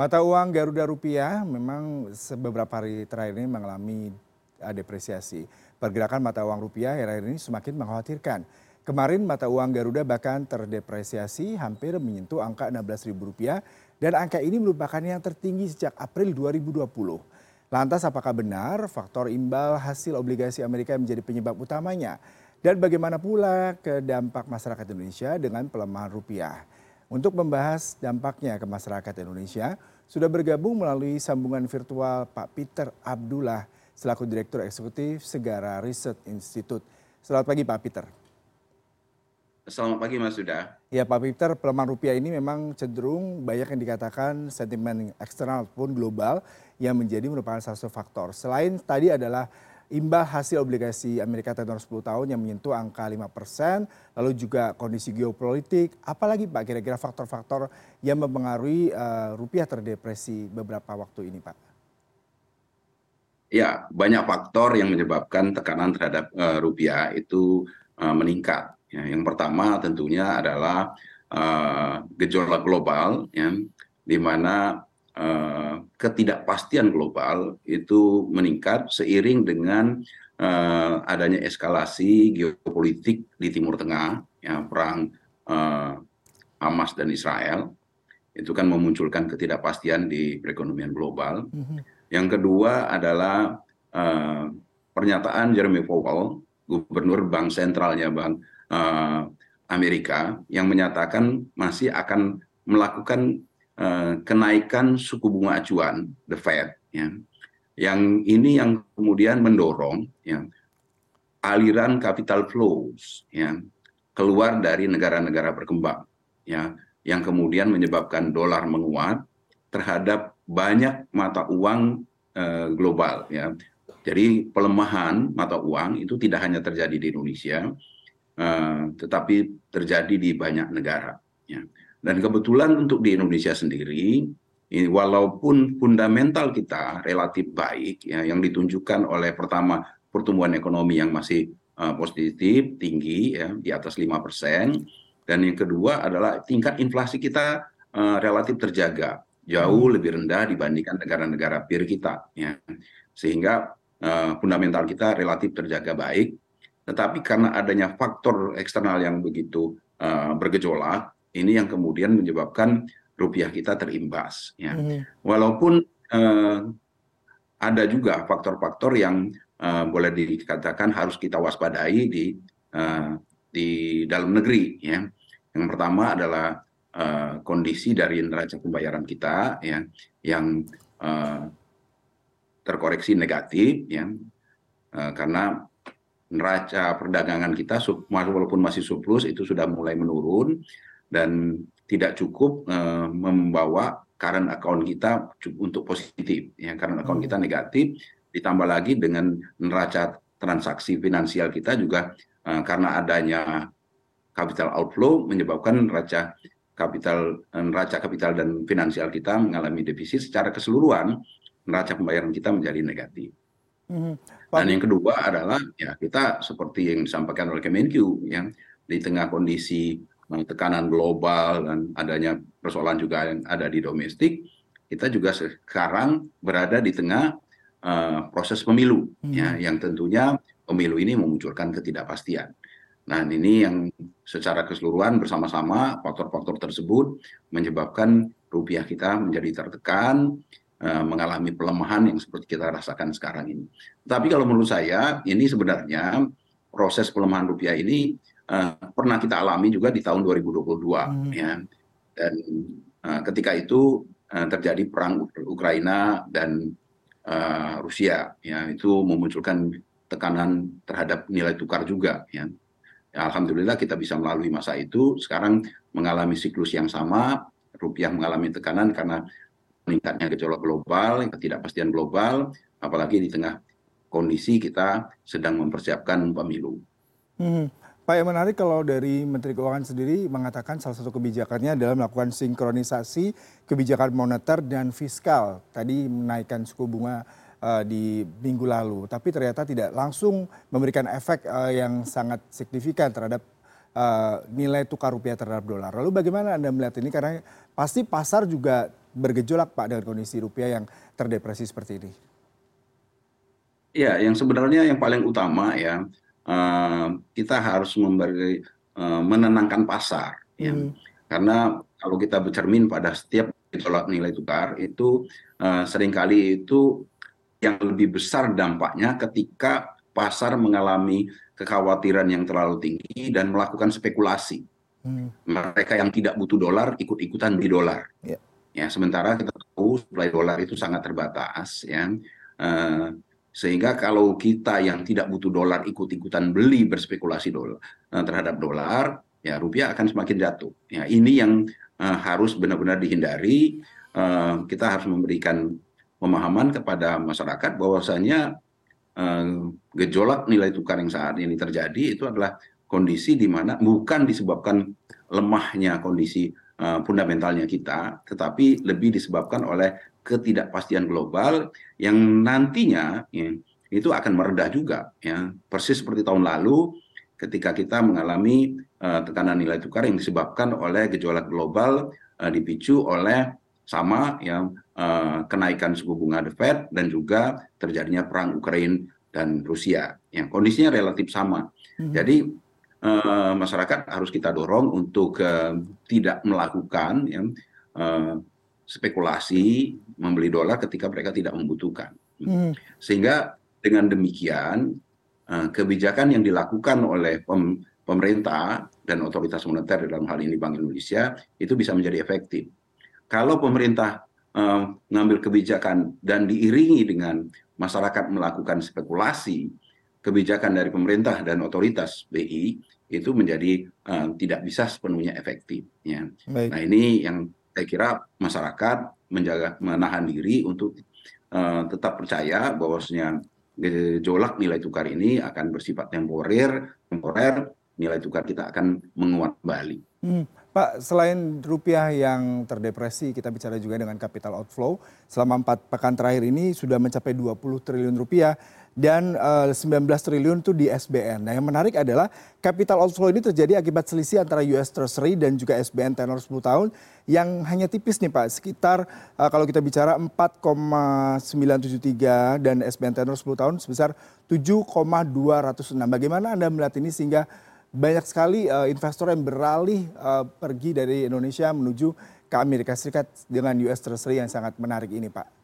Mata uang Garuda Rupiah memang beberapa hari terakhir ini mengalami depresiasi. Pergerakan mata uang rupiah akhir-akhir ini semakin mengkhawatirkan. Kemarin mata uang Garuda bahkan terdepresiasi hampir menyentuh angka Rp16.000 dan angka ini merupakan yang tertinggi sejak April 2020. Lantas apakah benar faktor imbal hasil obligasi Amerika menjadi penyebab utamanya? Dan bagaimana pula ke dampak masyarakat Indonesia dengan pelemahan rupiah? Untuk membahas dampaknya ke masyarakat Indonesia, sudah bergabung melalui sambungan virtual Pak Peter Abdullah selaku Direktur Eksekutif Segara Research Institute. Selamat pagi Pak Peter. Selamat pagi Mas Sudah. Ya Pak Peter, pelemahan rupiah ini memang cenderung banyak yang dikatakan sentimen eksternal pun global yang menjadi merupakan salah satu faktor. Selain tadi adalah imbal hasil obligasi Amerika tenor 10 tahun yang menyentuh angka 5 persen, lalu juga kondisi geopolitik, apalagi Pak kira-kira faktor-faktor yang mempengaruhi uh, rupiah terdepresi beberapa waktu ini Pak? Ya, banyak faktor yang menyebabkan tekanan terhadap uh, rupiah itu uh, meningkat. Ya, yang pertama tentunya adalah uh, gejolak global, ya, di mana ketidakpastian global itu meningkat seiring dengan uh, adanya eskalasi geopolitik di Timur Tengah, ya, perang uh, Hamas dan Israel, itu kan memunculkan ketidakpastian di perekonomian global. Mm -hmm. Yang kedua adalah uh, pernyataan Jeremy Powell, gubernur bank sentralnya bank uh, Amerika, yang menyatakan masih akan melakukan Eh, kenaikan suku bunga acuan the Fed ya. Yang ini yang kemudian mendorong ya aliran capital flows ya keluar dari negara-negara berkembang ya yang kemudian menyebabkan dolar menguat terhadap banyak mata uang uh, global ya. Jadi pelemahan mata uang itu tidak hanya terjadi di Indonesia uh, tetapi terjadi di banyak negara ya dan kebetulan untuk di Indonesia sendiri, walaupun fundamental kita relatif baik, ya, yang ditunjukkan oleh pertama pertumbuhan ekonomi yang masih uh, positif, tinggi, ya, di atas lima persen, dan yang kedua adalah tingkat inflasi kita uh, relatif terjaga, jauh hmm. lebih rendah dibandingkan negara-negara peer kita, ya. sehingga uh, fundamental kita relatif terjaga baik. Tetapi karena adanya faktor eksternal yang begitu uh, bergejolak, ini yang kemudian menyebabkan rupiah kita terimbas. Ya. Hmm. Walaupun uh, ada juga faktor-faktor yang uh, boleh dikatakan harus kita waspadai di uh, di dalam negeri. Ya. Yang pertama adalah uh, kondisi dari neraca pembayaran kita, ya, yang uh, terkoreksi negatif, ya, uh, karena neraca perdagangan kita walaupun masih surplus itu sudah mulai menurun dan tidak cukup uh, membawa current account kita untuk positif ya current account kita hmm. negatif ditambah lagi dengan neraca transaksi finansial kita juga uh, karena adanya capital outflow menyebabkan neraca kapital neraca kapital dan finansial kita mengalami defisit secara keseluruhan neraca pembayaran kita menjadi negatif. Mm -hmm. Dan yang kedua adalah ya kita seperti yang disampaikan oleh Kemenq yang di tengah kondisi tekanan global dan adanya persoalan juga yang ada di domestik, kita juga sekarang berada di tengah uh, proses pemilu, hmm. ya, yang tentunya pemilu ini memunculkan ketidakpastian. Nah, ini yang secara keseluruhan bersama-sama faktor-faktor tersebut menyebabkan rupiah kita menjadi tertekan, uh, mengalami pelemahan yang seperti kita rasakan sekarang ini. Tapi kalau menurut saya, ini sebenarnya proses pelemahan rupiah ini uh, pernah kita alami juga di tahun 2022 hmm. ya dan uh, ketika itu uh, terjadi perang Ukraina dan uh, Rusia ya itu memunculkan tekanan terhadap nilai tukar juga ya. ya alhamdulillah kita bisa melalui masa itu sekarang mengalami siklus yang sama rupiah mengalami tekanan karena meningkatnya gejolak global ketidakpastian global apalagi di tengah kondisi kita sedang mempersiapkan pemilu. Hmm. Pak yang menarik kalau dari Menteri Keuangan sendiri mengatakan salah satu kebijakannya adalah melakukan sinkronisasi kebijakan moneter dan fiskal. Tadi menaikkan suku bunga uh, di minggu lalu, tapi ternyata tidak langsung memberikan efek uh, yang sangat signifikan terhadap uh, nilai tukar rupiah terhadap dolar. Lalu bagaimana Anda melihat ini? Karena pasti pasar juga bergejolak Pak dengan kondisi rupiah yang terdepresi seperti ini? Ya, yang sebenarnya yang paling utama ya kita harus memberi menenangkan pasar, ya. Hmm. Karena kalau kita bercermin pada setiap gejolak nilai tukar itu sering kali itu yang lebih besar dampaknya ketika pasar mengalami kekhawatiran yang terlalu tinggi dan melakukan spekulasi. Hmm. Mereka yang tidak butuh dolar ikut-ikutan di dolar. Yeah. Ya, sementara kita tahu supply dolar itu sangat terbatas, ya. Uh, sehingga kalau kita yang tidak butuh dolar ikut-ikutan beli berspekulasi dolar uh, terhadap dolar, ya rupiah akan semakin jatuh. Ya, ini yang uh, harus benar-benar dihindari. Uh, kita harus memberikan pemahaman kepada masyarakat bahwasanya uh, gejolak nilai tukar yang saat ini terjadi itu adalah kondisi di mana bukan disebabkan lemahnya kondisi uh, fundamentalnya kita, tetapi lebih disebabkan oleh ketidakpastian global yang nantinya ya, itu akan meredah juga, ya persis seperti tahun lalu ketika kita mengalami uh, tekanan nilai tukar yang disebabkan oleh gejolak global uh, dipicu oleh sama yang uh, kenaikan suku bunga The Fed dan juga terjadinya perang Ukraina dan Rusia yang kondisinya relatif sama. Hmm. Jadi uh, masyarakat harus kita dorong untuk uh, tidak melakukan ya, uh, spekulasi membeli dolar ketika mereka tidak membutuhkan. Hmm. Sehingga dengan demikian uh, kebijakan yang dilakukan oleh pem pemerintah dan otoritas moneter dalam hal ini Bank Indonesia itu bisa menjadi efektif kalau pemerintah uh, mengambil kebijakan dan diiringi dengan masyarakat melakukan spekulasi, kebijakan dari pemerintah dan otoritas BI itu menjadi uh, tidak bisa sepenuhnya efektif. Ya. Nah ini yang saya kira masyarakat menjaga menahan diri untuk uh, tetap percaya bahwasanya gejolak nilai tukar ini akan bersifat temporer, temporer nilai tukar kita akan menguat kembali. Hmm. Pak, selain rupiah yang terdepresi, kita bicara juga dengan capital outflow. Selama empat pekan terakhir ini sudah mencapai 20 triliun rupiah dan uh, eh, 19 triliun itu di SBN. Nah yang menarik adalah capital outflow ini terjadi akibat selisih antara US Treasury dan juga SBN tenor 10 tahun yang hanya tipis nih Pak, sekitar uh, kalau kita bicara 4,973 dan SBN tenor 10 tahun sebesar 7,206. Bagaimana Anda melihat ini sehingga banyak sekali uh, investor yang beralih uh, pergi dari Indonesia menuju ke Amerika Serikat dengan US Treasury yang sangat menarik ini, Pak.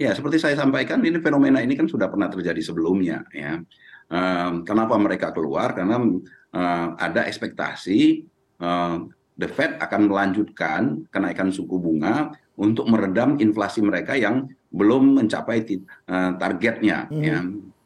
Ya, seperti saya sampaikan, ini fenomena ini kan sudah pernah terjadi sebelumnya, ya. Uh, kenapa mereka keluar? Karena uh, ada ekspektasi uh, the Fed akan melanjutkan kenaikan suku bunga untuk meredam inflasi mereka yang belum mencapai uh, targetnya, hmm. ya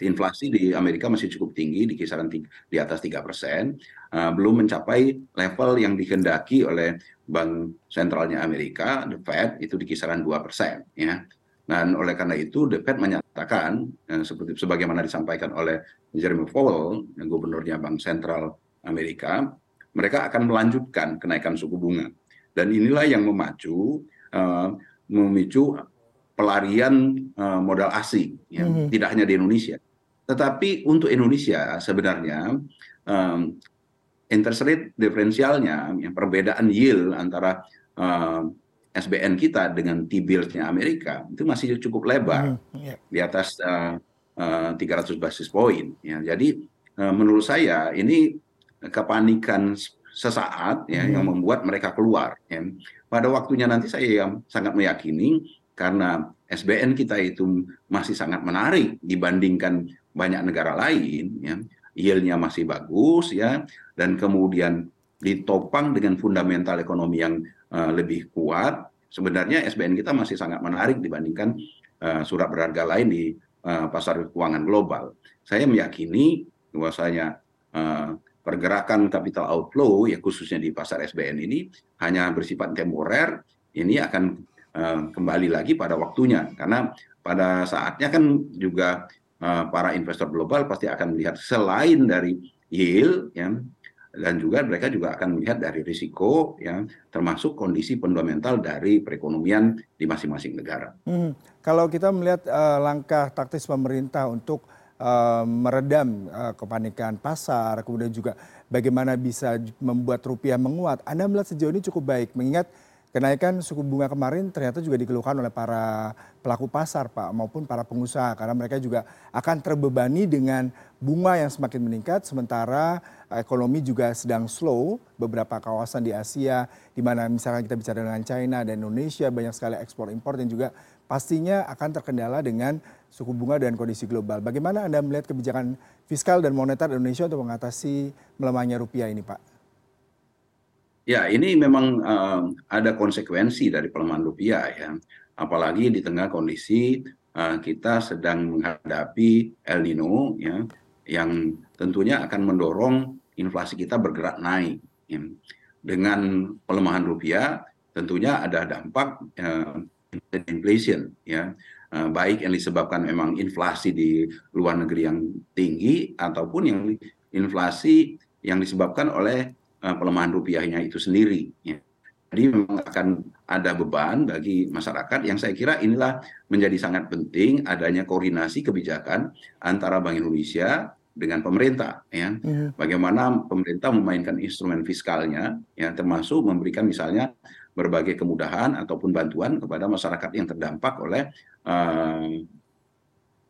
inflasi di Amerika masih cukup tinggi di kisaran di atas tiga persen, uh, belum mencapai level yang dikehendaki oleh Bank Sentralnya Amerika, The Fed itu di kisaran dua persen, ya. Dan oleh karena itu The Fed menyatakan uh, seperti sebagaimana disampaikan oleh Jeremy Powell, yang gubernurnya Bank Sentral Amerika, mereka akan melanjutkan kenaikan suku bunga. Dan inilah yang memacu uh, memicu pelarian uh, modal asing, ya, mm -hmm. tidak hanya di Indonesia, tetapi untuk Indonesia sebenarnya um, interest rate diferensialnya, yang perbedaan yield antara SBN kita dengan T-bills-nya Amerika itu masih cukup lebar hmm, yeah. di atas uh, uh, 300 basis point. Ya. Jadi uh, menurut saya ini kepanikan sesaat ya hmm. yang membuat mereka keluar. Ya. Pada waktunya nanti saya sangat meyakini karena SBN kita itu masih sangat menarik dibandingkan banyak negara lain ya yieldnya masih bagus ya dan kemudian ditopang dengan fundamental ekonomi yang lebih kuat sebenarnya SBN kita masih sangat menarik dibandingkan uh, surat berharga lain di uh, pasar keuangan global. Saya meyakini bahwasanya pergerakan capital outflow ya khususnya di pasar SBN ini hanya bersifat temporer ini akan kembali lagi pada waktunya. Karena pada saatnya kan juga Eh, para investor global pasti akan melihat selain dari yield ya dan juga mereka juga akan melihat dari risiko ya termasuk kondisi fundamental dari perekonomian di masing-masing negara. Hmm. Kalau kita melihat uh, langkah taktis pemerintah untuk uh, meredam uh, kepanikan pasar, kemudian juga bagaimana bisa membuat rupiah menguat, Anda melihat sejauh ini cukup baik mengingat kenaikan suku bunga kemarin ternyata juga dikeluhkan oleh para pelaku pasar pak maupun para pengusaha karena mereka juga akan terbebani dengan bunga yang semakin meningkat sementara ekonomi juga sedang slow. Beberapa kawasan di asia di mana misalkan kita bicara dengan china dan indonesia banyak sekali ekspor impor dan juga pastinya akan terkendala dengan suku bunga dan kondisi global. Bagaimana anda melihat kebijakan fiskal dan moneter indonesia untuk mengatasi melemahnya rupiah ini pak Ya, ini memang uh, ada konsekuensi dari pelemahan rupiah ya. Apalagi di tengah kondisi uh, kita sedang menghadapi El Nino ya, yang tentunya akan mendorong inflasi kita bergerak naik. Ya. Dengan pelemahan rupiah, tentunya ada dampak uh, inflation ya. Baik yang disebabkan memang inflasi di luar negeri yang tinggi ataupun yang inflasi yang disebabkan oleh pelemahan rupiahnya itu sendiri. Ya. Jadi memang akan ada beban bagi masyarakat yang saya kira inilah menjadi sangat penting adanya koordinasi kebijakan antara Bank Indonesia dengan pemerintah ya mm. bagaimana pemerintah memainkan instrumen fiskalnya ya termasuk memberikan misalnya berbagai kemudahan ataupun bantuan kepada masyarakat yang terdampak oleh uh,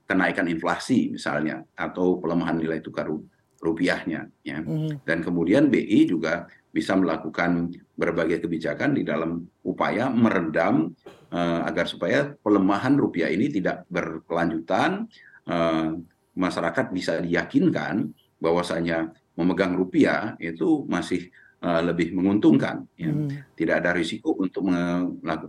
kenaikan inflasi misalnya atau pelemahan nilai tukar rupiahnya ya mm. dan kemudian BI juga bisa melakukan berbagai kebijakan di dalam upaya meredam uh, agar supaya pelemahan rupiah ini tidak berkelanjutan uh, masyarakat bisa diyakinkan bahwasanya memegang rupiah itu masih uh, lebih menguntungkan ya. mm. tidak ada risiko untuk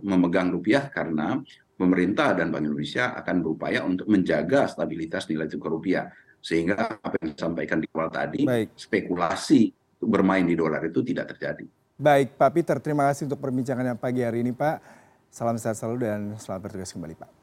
memegang rupiah karena pemerintah dan Bank Indonesia akan berupaya untuk menjaga stabilitas nilai tukar rupiah sehingga apa yang disampaikan di awal tadi Baik. spekulasi bermain di dolar itu tidak terjadi. Baik Pak Peter, terima kasih untuk perbincangan yang pagi hari ini Pak. Salam sehat selalu dan selamat bertugas kembali Pak.